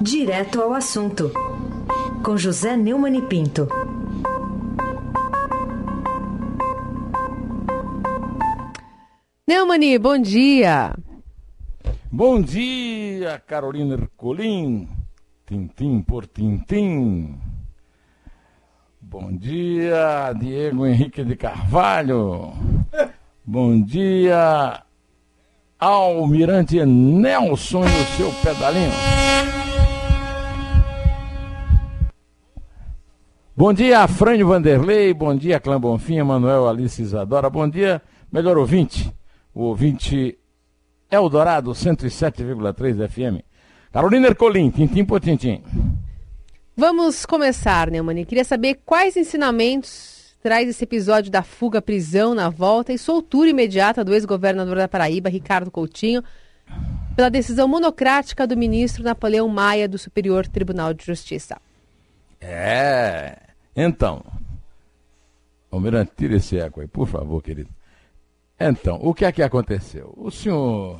Direto ao assunto, com José Neumann e Pinto. Neumani, bom dia. Bom dia, Carolina Ercolim, tintim por tintim. Bom dia, Diego Henrique de Carvalho. Bom dia, Almirante Nelson e o seu pedalinho. Bom dia, Frânio Vanderlei. Bom dia, Clã Bonfim, Manuel Alice Isadora. Bom dia, melhor ouvinte. O ouvinte Eldorado 107,3 FM. Carolina Ercolim, tintim por tintim. Vamos começar, Neumani. Queria saber quais ensinamentos traz esse episódio da fuga, prisão na volta e soltura imediata do ex-governador da Paraíba, Ricardo Coutinho, pela decisão monocrática do ministro Napoleão Maia do Superior Tribunal de Justiça. É, então. Almirante, tira esse eco aí, por favor, querido. Então, o que é que aconteceu? O senhor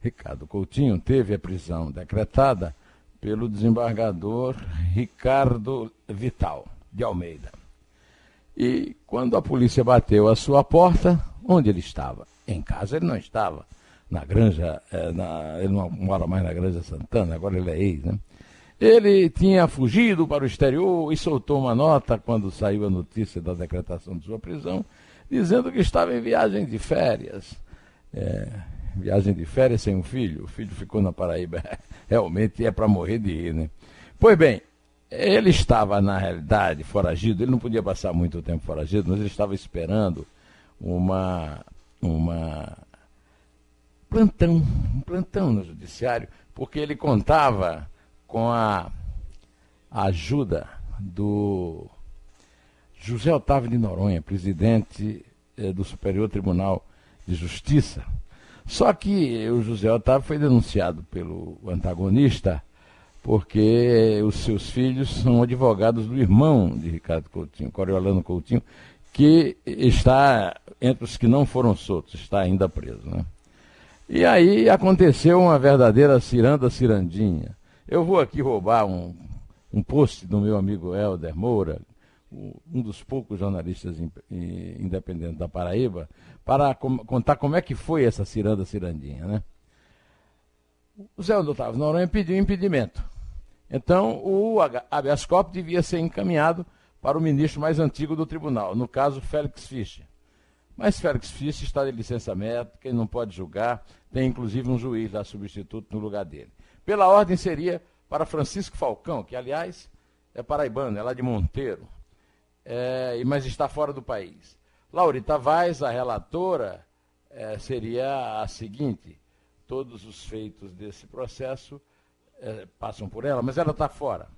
Ricardo Coutinho teve a prisão decretada pelo desembargador Ricardo Vital de Almeida. E quando a polícia bateu a sua porta, onde ele estava? Em casa ele não estava. Na granja, é, na, ele não mora mais na Granja Santana, agora ele é ex, né? Ele tinha fugido para o exterior e soltou uma nota quando saiu a notícia da decretação de sua prisão, dizendo que estava em viagem de férias. É, viagem de férias sem um filho. O filho ficou na Paraíba. Realmente é para morrer de rir, né? Pois bem, ele estava, na realidade, foragido. Ele não podia passar muito tempo foragido, mas ele estava esperando uma, uma plantão, um plantão no judiciário, porque ele contava com a ajuda do José Otávio de Noronha, presidente eh, do Superior Tribunal de Justiça. Só que o José Otávio foi denunciado pelo antagonista porque os seus filhos são advogados do irmão de Ricardo Coutinho, Coriolano Coutinho, que está entre os que não foram soltos, está ainda preso. Né? E aí aconteceu uma verdadeira ciranda cirandinha. Eu vou aqui roubar um, um post do meu amigo Helder Moura, um dos poucos jornalistas independentes da Paraíba, para contar como é que foi essa ciranda cirandinha. Né? O Zé Otávio Noronha pediu impedimento. Então, o habeas corpus devia ser encaminhado para o ministro mais antigo do tribunal, no caso, Félix Fischer. Mas Félix Fischer está de licenciamento, quem não pode julgar, tem inclusive um juiz lá substituto no lugar dele. Pela ordem seria para Francisco Falcão, que aliás é paraibano, é lá de Monteiro, é, mas está fora do país. Laurita Vaz, a relatora, é, seria a seguinte: todos os feitos desse processo é, passam por ela, mas ela está fora.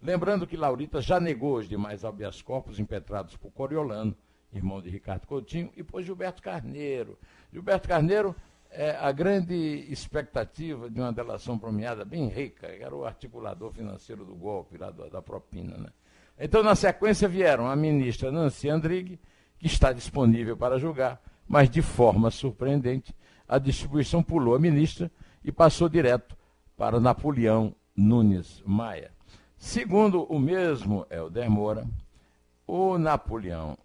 Lembrando que Laurita já negou os demais habeas corpus impetrados por Coriolano, irmão de Ricardo Coutinho, e por Gilberto Carneiro. Gilberto Carneiro é a grande expectativa de uma delação premiada bem rica, era o articulador financeiro do golpe, lá da, da propina. Né? Então, na sequência, vieram a ministra Nancy Andrighi, que está disponível para julgar, mas de forma surpreendente, a distribuição pulou a ministra e passou direto para Napoleão Nunes Maia. Segundo o mesmo Helder Moura, o Napoleão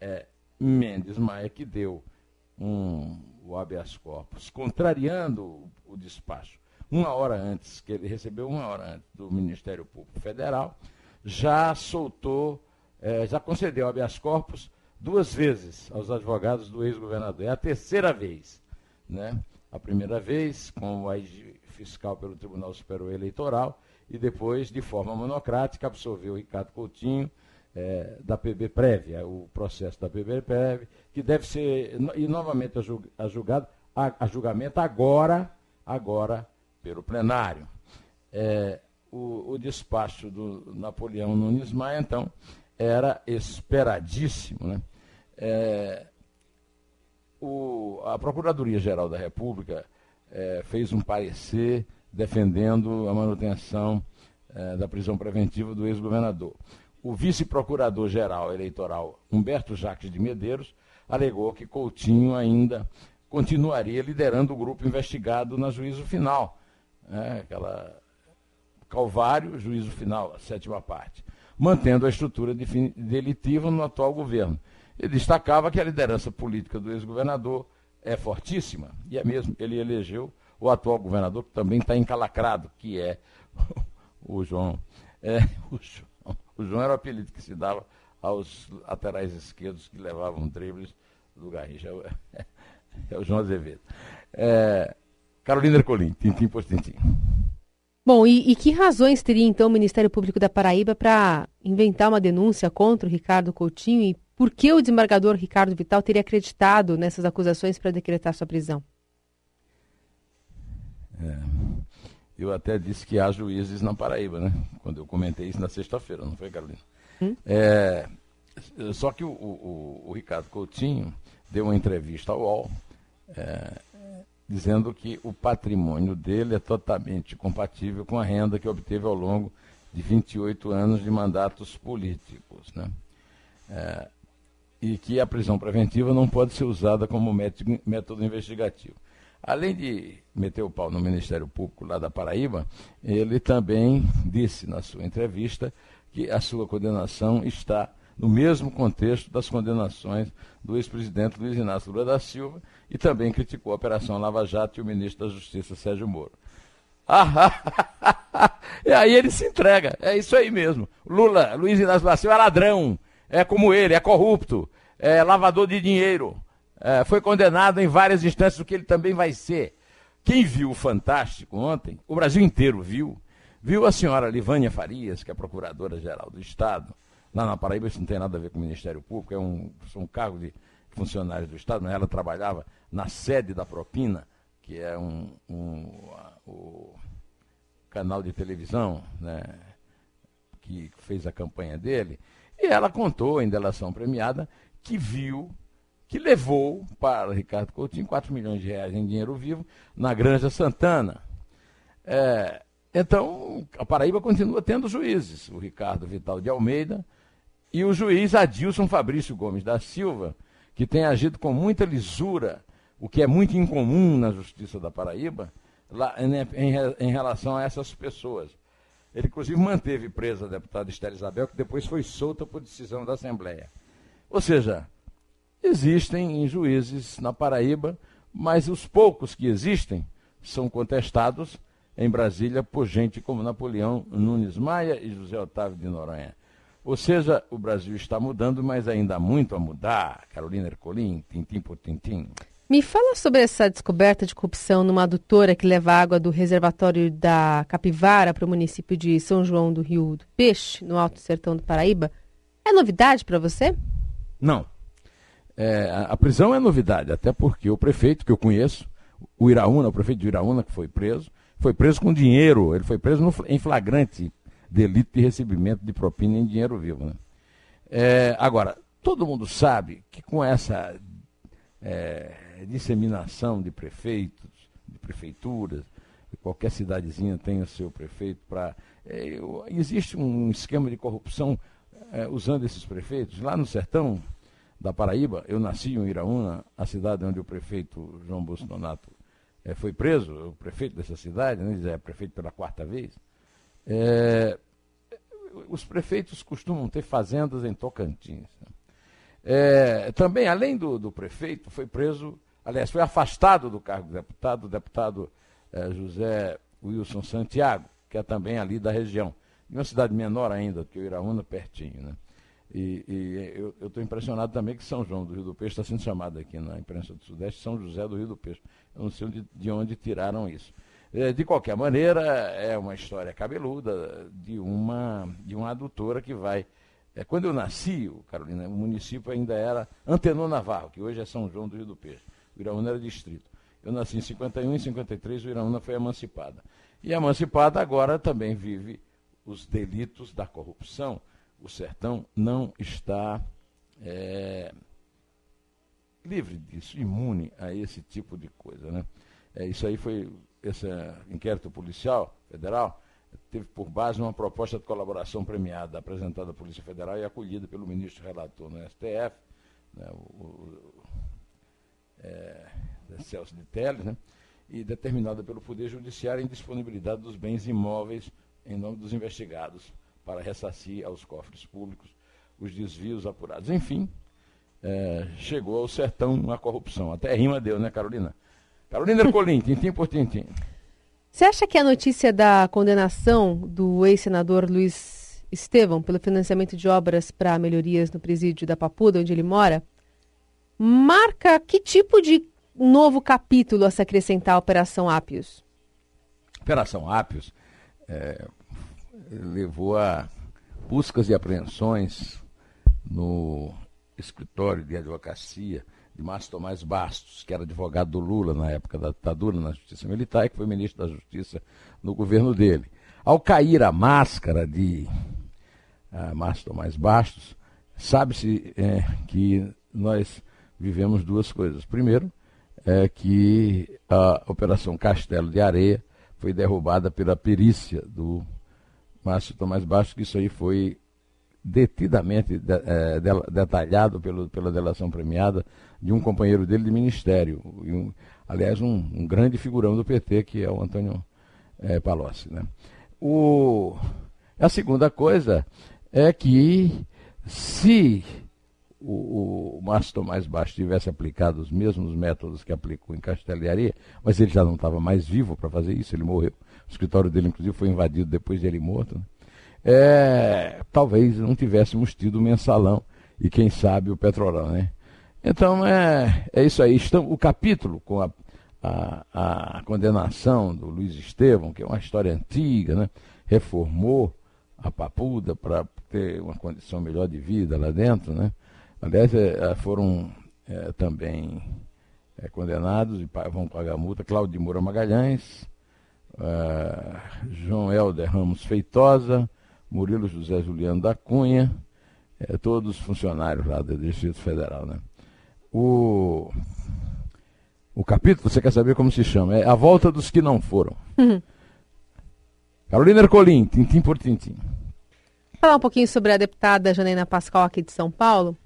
é, Mendes Maia que deu um o habeas corpus, contrariando o, despacho, uma hora antes, que ele recebeu uma hora antes do Ministério Público Federal, já soltou, é, já concedeu habeas corpus duas vezes aos advogados do ex-governador. É a terceira vez. Né? A primeira vez com AIG fiscal pelo Tribunal Superior Eleitoral e depois, de forma monocrática, absolveu Ricardo Coutinho, é, da PB Prévia, o processo da PB Prévia, que deve ser e novamente a, julgado, a, a julgamento agora, agora pelo plenário. É, o, o, despacho do Napoleão Nunes Maia, então, era esperadíssimo. Né? É, o, a Procuradoria-Geral da República é, fez um parecer defendendo a manutenção é, da prisão preventiva do ex-governador o vice-procurador-geral eleitoral Humberto Jacques de Medeiros alegou que Coutinho ainda continuaria liderando o grupo investigado na juízo final. Né? Aquela Calvário, juízo final, a sétima parte, mantendo a estrutura delitiva no atual governo. Ele destacava que a liderança política do ex-governador é fortíssima, e é mesmo, ele elegeu o atual governador, que também está encalacrado, que é o João. É, o João. O João era o apelido que se dava aos laterais esquerdos que levavam dribles do Garrincha. É, é o João Azevedo. É, Carolina Ercolim, tintim por tintim. Bom, e, e, que razões teria então o Ministério Público da Paraíba para inventar uma denúncia contra o Ricardo Coutinho e por que o desembargador Ricardo Vital teria acreditado nessas acusações para decretar sua prisão? É, eu até disse que há juízes na Paraíba, né? Quando eu comentei isso na sexta-feira, não foi, Carolina? Hum? É, só que o, o, o, Ricardo Coutinho deu uma entrevista ao UOL é, dizendo que o patrimônio dele é totalmente compatível com a renda que obteve ao longo de 28 anos de mandatos políticos. Né? É, e que a prisão preventiva não pode ser usada como método, método investigativo. Além de meter o pau no Ministério Público lá da Paraíba, ele também disse na sua entrevista que a sua condenação está no mesmo contexto das condenações do ex-presidente Luiz Inácio Lula da Silva e também criticou a Operação Lava Jato e o ministro da Justiça Sérgio Moro. e aí ele se entrega, é isso aí mesmo. Lula, Luiz Inácio Lula da Silva é ladrão, é como ele, é corrupto, é lavador de dinheiro, é, foi condenado em várias instâncias, o que ele também vai ser. Quem viu o Fantástico ontem, o Brasil inteiro viu, viu a senhora Livânia Farias, que é procuradora-geral do Estado, lá na Paraíba, isso não tem nada a ver com o Ministério Público, é um, um cargo de funcionários do Estado, mas ela trabalhava na sede da Propina, que é um, um o canal de televisão né, que fez a campanha dele, e ela contou em delação premiada que viu, que levou para Ricardo Coutinho 4 milhões de reais em dinheiro vivo na Granja Santana. É, então, a Paraíba continua tendo juízes, o Ricardo Vital de Almeida e o juiz Adilson Fabrício Gomes da Silva, que tem agido com muita lisura, o que é muito incomum na Justiça da Paraíba, lá, em, em, relação a essas pessoas. Ele, inclusive, manteve presa a deputada Estela Isabel, que depois foi solta por decisão da Assembleia. Ou seja, existem juízes na Paraíba, mas os poucos que existem são contestados em Brasília por gente como Napoleão Nunes Maia e José Otávio de Noronha. Ou seja, o Brasil está mudando, mas ainda há muito a mudar. Carolina Ercolim, tintim por tintim. Me fala sobre essa descoberta de corrupção numa adutora que leva água do reservatório da Capivara para o município de São João do Rio do Peixe, no Alto Sertão do Paraíba. É novidade para você? Não. É, a, prisão é novidade, até porque o prefeito que eu conheço, o Iraúna, o prefeito de Iraúna, que foi preso, foi preso com dinheiro, ele foi preso no, em flagrante delito de recebimento de propina em dinheiro vivo. Né? É, agora, todo mundo sabe que com essa é, disseminação de prefeitos, de prefeituras, qualquer cidadezinha tem o seu prefeito para. É, existe um esquema de corrupção é, usando esses prefeitos. Lá no sertão da Paraíba, eu nasci em Iraúna, a cidade onde o prefeito João Bolsonaro é, foi preso, o prefeito dessa cidade, né, é prefeito pela quarta vez. É, os prefeitos costumam ter fazendas em Tocantins. É, também, além do, do, prefeito, foi preso, aliás, foi afastado do cargo de deputado, o deputado é, José Wilson Santiago, que é também ali da região de uma cidade menor ainda, que o Iraúna, pertinho. Né? E, e eu estou impressionado também que São João do Rio do Peixe está sendo chamado aqui na imprensa do Sudeste São José do Rio do Peixe. Eu não sei de, de onde tiraram isso. É, de qualquer maneira, é uma história cabeluda de uma, de uma adutora que vai. É, quando eu nasci, Carolina, o município ainda era Antenor Navarro, que hoje é São João do Rio do Peixe. O Iraúna era distrito. Eu nasci em 51 e 53 o Iraúna foi emancipada. E emancipada agora também vive os delitos da corrupção, o sertão não está é, livre disso, imune a esse tipo de coisa. Né? É, isso aí foi, esse inquérito policial federal teve por base uma proposta de colaboração premiada apresentada à Polícia Federal e acolhida pelo ministro relator no STF, né, o, o é, Celso de Teles, né, e determinada pelo Poder Judiciário em disponibilidade dos bens imóveis em nome dos investigados para ressarcir aos cofres públicos os desvios apurados. Enfim, é, chegou ao sertão a corrupção. Até rima deu, né, Carolina? Carolina Ercolim, tintim por tintim. Você acha que a notícia da condenação do ex-senador Luiz Estevão pelo financiamento de obras para melhorias no presídio da Papuda, onde ele mora, marca que tipo de novo capítulo a se acrescentar à Operação Ápios? Operação Ápios é, levou a buscas e apreensões no escritório de advocacia de Márcio Tomás Bastos, que era advogado do Lula na época da ditadura na Justiça Militar e que foi ministro da Justiça no governo dele. Ao cair a máscara de uh, Márcio Tomás Bastos, sabe-se é, que nós vivemos duas coisas. Primeiro, é que a Operação Castelo de Areia foi derrubada pela perícia do Márcio Tomás Bastos, que isso aí foi detidamente de, é, de, detalhado pelo, pela delação premiada de um companheiro dele de ministério, um, aliás, um, um, grande figurão do PT, que é o Antônio é, Palocci. Né? O, a segunda coisa é que se o, o Márcio Tomás Baixo tivesse aplicado os mesmos métodos que aplicou em Castelharia, mas ele já não estava mais vivo para fazer isso, ele morreu. O escritório dele, inclusive, foi invadido depois de ele morto. Né? é, talvez não tivéssemos tido o mensalão e quem sabe o petrolão, né? Então é, é isso aí. O capítulo com a, a, a, condenação do Luiz Estevão, que é uma história antiga, né? reformou a Papuda para ter uma condição melhor de vida lá dentro. Né? Aliás, é, é foram é, também é, condenados e vão pagar multa Cláudio de Moura Magalhães, é, João Helder Ramos Feitosa, Murilo José Juliano da Cunha, é, todos funcionários lá do Distrito Federal. Né? O, o capítulo, você quer saber como se chama? É A Volta dos Que Não Foram. Uhum. Carolina Ercolim, tintim por tintim. Falar um pouquinho sobre a deputada Janaina Pascal aqui de São Paulo.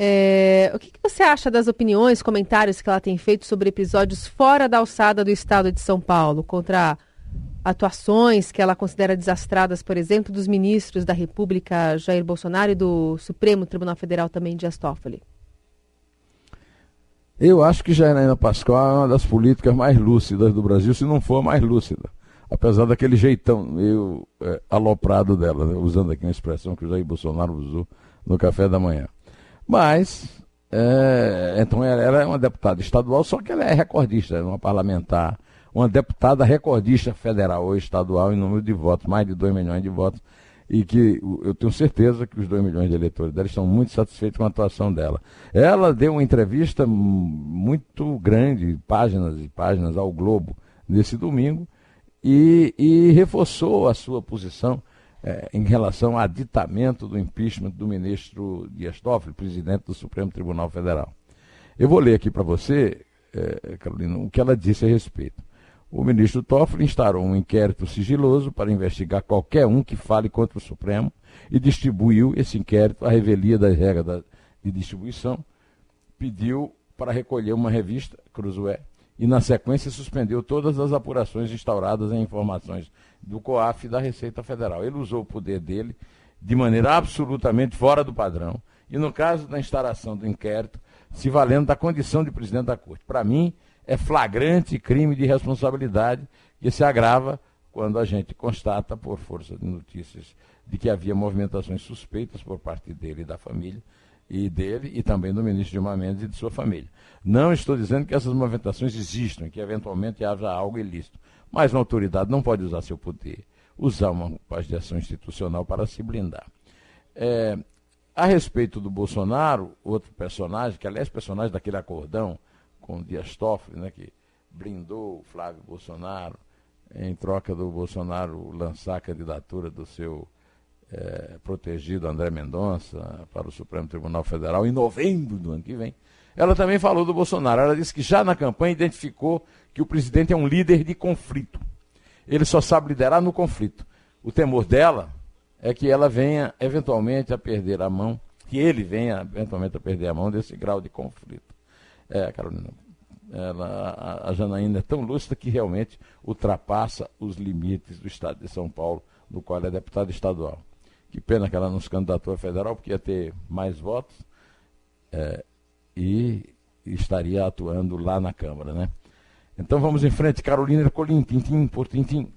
É, o que, que, você acha das opiniões, comentários que ela tem feito sobre episódios fora da alçada do estado de São Paulo, contra atuações que ela considera desastradas, por exemplo, dos ministros da República Jair Bolsonaro e do Supremo Tribunal Federal também, Dias Toffoli? Eu acho que Janaína Pascoal é uma das políticas mais lúcidas do Brasil, se não for a mais lúcida. Apesar daquele jeitão meio é, aloprado dela, né? usando aqui uma expressão que o Jair Bolsonaro usou no café da manhã. Mas, é, então ela, ela é uma deputada estadual, só que ela é recordista, é uma parlamentar uma deputada recordista federal ou estadual em número de votos, mais de 2 milhões de votos, e que eu tenho certeza que os 2 milhões de eleitores dela estão muito satisfeitos com a atuação dela. Ela deu uma entrevista muito grande, páginas e páginas, ao Globo nesse domingo, e, e reforçou a sua posição é, em relação ao aditamento do impeachment do ministro Dias Toffoli, presidente do Supremo Tribunal Federal. Eu vou ler aqui para você, é, Carolina, o que ela disse a respeito o ministro Toffoli instaurou um inquérito sigiloso para investigar qualquer um que fale contra o Supremo e distribuiu esse inquérito à revelia das regras de distribuição, pediu para recolher uma revista, Cruzoé, e na sequência suspendeu todas as apurações instauradas em informações do COAF e da Receita Federal. Ele usou o poder dele de maneira absolutamente fora do padrão e, no caso da instauração do inquérito, se valendo da condição de presidente da Corte. Para mim, é flagrante crime de responsabilidade que se agrava quando a gente constata, por força de notícias, de que havia movimentações suspeitas por parte dele e da família, e dele, e também do ministro Dilma Mendes e de sua família. Não estou dizendo que essas movimentações existam, que eventualmente haja algo ilícito, mas uma autoridade não pode usar seu poder, usar uma parte de ação institucional para se blindar. É, a respeito do Bolsonaro, outro personagem, que aliás personagem daquele acordão, com Dias Toffoli, né, que blindou o Flávio Bolsonaro, em troca do Bolsonaro lançar a candidatura do seu é, protegido André Mendonça para o Supremo Tribunal Federal em novembro do ano que vem. Ela também falou do Bolsonaro. Ela disse que já na campanha identificou que o presidente é um líder de conflito. Ele só sabe liderar no conflito. O temor dela é que ela venha eventualmente a perder a mão, que ele venha eventualmente a perder a mão desse grau de conflito. É, Carolina. Ela, a, Janaína é tão lúcida que realmente ultrapassa os limites do Estado de São Paulo, do qual é deputada estadual. Que pena que ela não se candidatou a federal, porque ia ter mais votos é, e estaria atuando lá na Câmara, né? Então vamos em frente, Carolina Ercolim, tintim por tintim.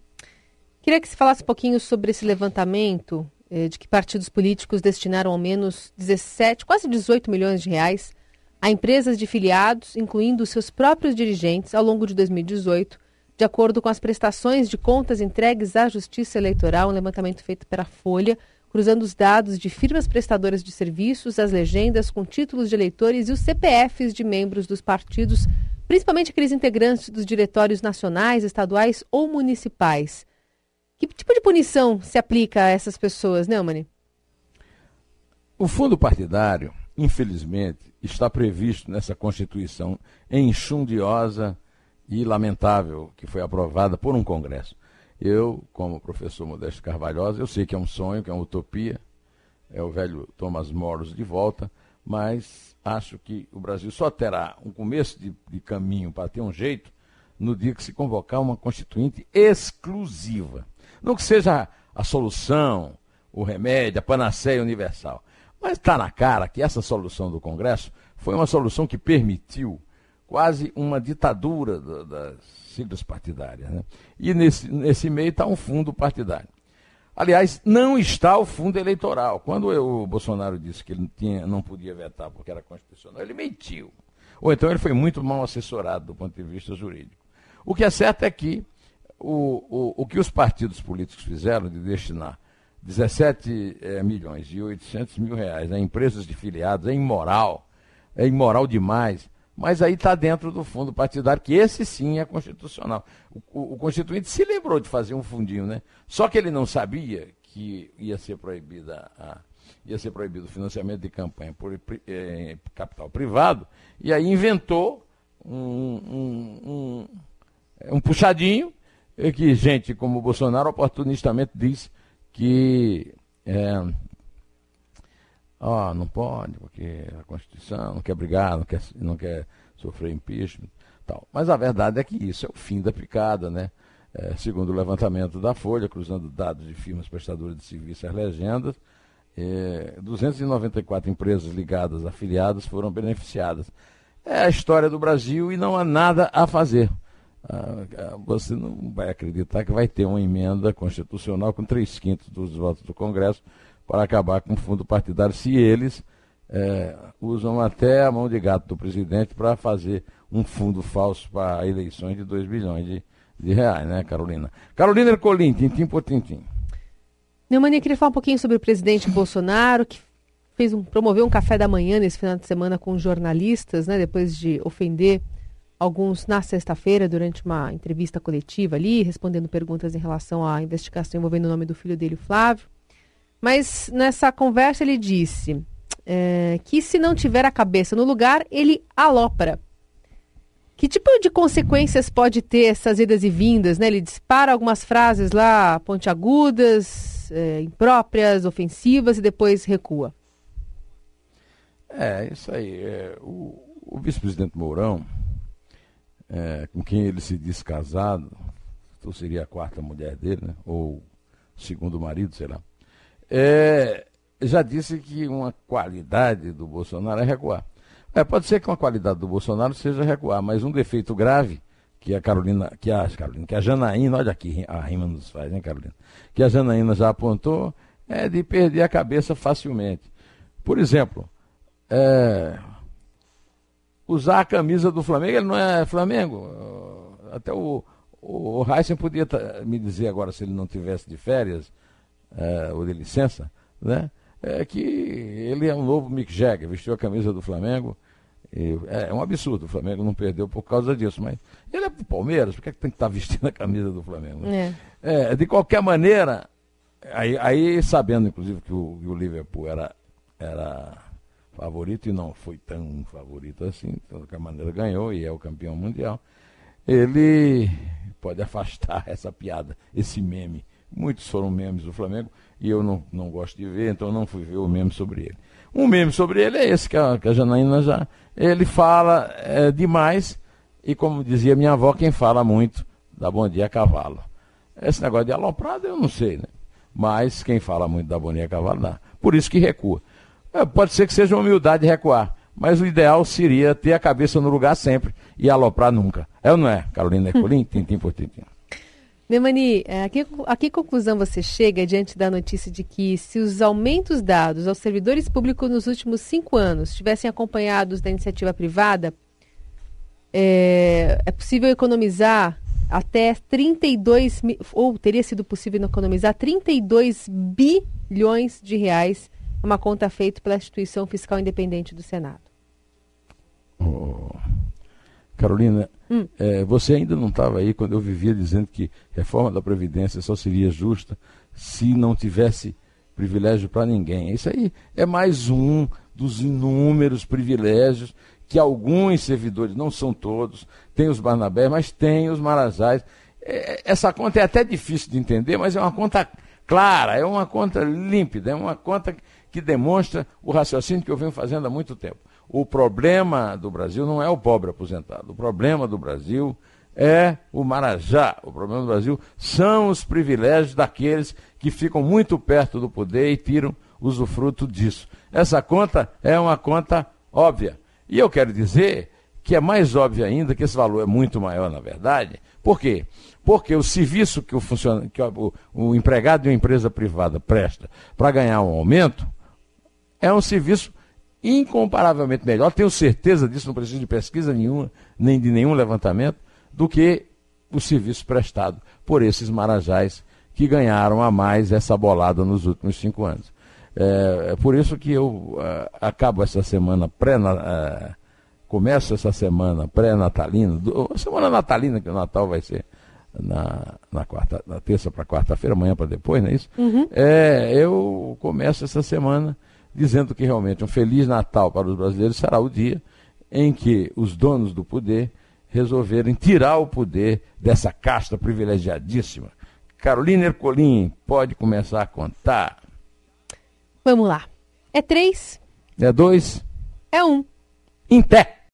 Queria que você falasse um pouquinho sobre esse levantamento eh, de que partidos políticos destinaram ao menos 17, quase 18 milhões de reais a empresas de filiados, incluindo seus próprios dirigentes, ao longo de 2018, de acordo com as prestações de contas entregues à Justiça Eleitoral, um levantamento feito pela Folha, cruzando os dados de firmas prestadoras de serviços, as legendas com títulos de eleitores e os CPFs de membros dos partidos, principalmente aqueles integrantes dos diretórios nacionais, estaduais ou municipais. Que tipo de punição se aplica a essas pessoas, Neumann? O fundo partidário, infelizmente, está previsto nessa Constituição enxundiosa e lamentável que foi aprovada por um Congresso. Eu, como professor Modesto Carvalhosa, eu sei que é um sonho, que é uma utopia, é o velho Thomas Moros de volta, mas acho que o Brasil só terá um começo de, de caminho para ter um jeito no dia que se convocar uma constituinte exclusiva. Não que seja a solução, o remédio, a panaceia universal, mas está na cara que essa solução do Congresso foi uma solução que permitiu quase uma ditadura das siglas partidárias. Né? E nesse, nesse meio está um fundo partidário. Aliás, não está o fundo eleitoral. Quando eu, o Bolsonaro disse que ele tinha, não podia vetar porque era constitucional, ele mentiu. Ou então ele foi muito mal assessorado do ponto de vista jurídico. O que é certo é que o, o, o que os partidos políticos fizeram de destinar 17 é, eh, milhões e 800 mil reais a empresas de filiados é imoral, é imoral demais. Mas aí está dentro do fundo partidário, que esse sim é constitucional. O, o, o, Constituinte se lembrou de fazer um fundinho, né? Só que ele não sabia que ia ser proibida a, ia ser proibido o financiamento de campanha por eh, capital privado, e aí inventou um, um, um, um puxadinho que gente como o Bolsonaro oportunistamente diz que é, ó, não pode, porque a Constituição não quer brigar, não quer, não quer sofrer impeachment. Tal. Mas a verdade é que isso é o fim da picada, né? É, segundo o levantamento da Folha, cruzando dados de firmas prestadoras de serviços às legendas, é, 294 empresas ligadas, afiliadas, foram beneficiadas. É a história do Brasil e não há nada a fazer. Ah, ah, você não vai acreditar que vai ter uma emenda constitucional com três quintos dos votos do Congresso para acabar com o fundo partidário, se eles é, usam até a mão de gato do presidente para fazer um fundo falso para eleições de 2 bilhões de, de, reais, né, Carolina? Carolina Ercolim, tintim por tintim. Neumania, queria falar um pouquinho sobre o presidente Bolsonaro, que fez um, promoveu um café da manhã nesse final de semana com jornalistas, né, depois de ofender alguns na sexta-feira, durante uma entrevista coletiva ali, respondendo perguntas em relação à investigação envolvendo o nome do filho dele, Flávio. Mas nessa conversa ele disse é, que se não tiver a cabeça no lugar, ele alopra. Que tipo de consequências pode ter essas idas e vindas? Né? Ele dispara algumas frases lá pontiagudas, é, impróprias, ofensivas e depois recua. É, isso aí. É, o, o vice-presidente Mourão, é, com quem ele se diz casado, então seria a quarta mulher dele, né? ou segundo marido, sei lá, é, já disse que uma qualidade do Bolsonaro é recuar. É, pode ser que uma qualidade do Bolsonaro seja recuar, mas um defeito grave que a Carolina, que a Carolina, que a Janaína, olha aqui, a rima nos faz, hein, Carolina? Que a Janaína já apontou, é de perder a cabeça facilmente. Por exemplo, é, usar a camisa do Flamengo, ele não é Flamengo. Até o, o Heisen podia me dizer agora, se ele não tivesse de férias é, ou de licença, né? É que ele é um novo Mick Jagger, vestiu a camisa do Flamengo. E, é, é, um absurdo, o Flamengo não perdeu por causa disso, mas ele é pro Palmeiras, por que, é que tem que estar tá vestindo a camisa do Flamengo? É. É, de qualquer maneira, aí, aí sabendo inclusive que o, que o Liverpool era, era favorito e não foi tão favorito assim, de qualquer maneira ganhou e é o campeão mundial, ele pode afastar essa piada, esse meme. Muitos foram memes do Flamengo e eu não, não gosto de ver, então não fui ver o meme sobre ele. Um meme sobre ele é esse que a, que a Janaína já. Ele fala é, demais E como dizia minha avó, quem fala muito dá bom dia a cavalo. Esse negócio de aloprado eu não sei, né? Mas quem fala muito dá bom dia a cavalo dá. Por isso que recua. É, pode ser que seja uma humildade recuar, mas o ideal seria ter a cabeça no lugar sempre e aloprar nunca. É ou não é, Carolina Ercolim? tintim por tintim. Neumani, é, a que, a que conclusão você chega diante da notícia de que se os aumentos dados aos servidores públicos nos últimos cinco anos tivessem acompanhados da iniciativa privada, é, é possível economizar até 32 ou teria sido possível economizar 32 bilhões de reais, uma conta feita pela instituição fiscal independente do Senado. Oh, Carolina, hum. é, você ainda não estava aí quando eu vivia dizendo que reforma da Previdência só seria justa se não tivesse privilégio para ninguém. Isso aí é mais um dos inúmeros privilégios que alguns servidores, não são todos, tem os Barnabé, mas tem os Marajás. É, essa conta é até difícil de entender, mas é uma conta clara, é uma conta límpida, é uma conta que demonstra o raciocínio que eu venho fazendo há muito tempo. O problema do Brasil não é o pobre aposentado, o problema do Brasil é o Marajá. O problema do Brasil são os privilégios daqueles que ficam muito perto do poder e tiram usufruto disso. Essa conta é uma conta óbvia. E eu quero dizer que é mais óbvio ainda que esse valor é muito maior, na verdade. Por quê? Porque o serviço que o, funciona, que o, o empregado de uma empresa privada presta para ganhar um aumento é um serviço incomparavelmente melhor, tenho certeza disso, não preciso de pesquisa nenhuma, nem de nenhum levantamento, do que o serviço prestado por esses marajás que ganharam a mais essa bolada nos últimos cinco anos. É, é por isso que eu uh, acabo essa semana pré uh, começo essa semana pré-natalina, semana natalina, que o Natal vai ser na, na, quarta, na terça para quarta-feira, amanhã para depois, não é isso? Uhum. É, eu começo essa semana dizendo que realmente um Feliz Natal para os brasileiros será o dia em que os donos do poder resolverem tirar o poder dessa casta privilegiadíssima. Carolina Ercolim, pode começar a contar. Vamos lá. É três. É dois. É um. Em pé.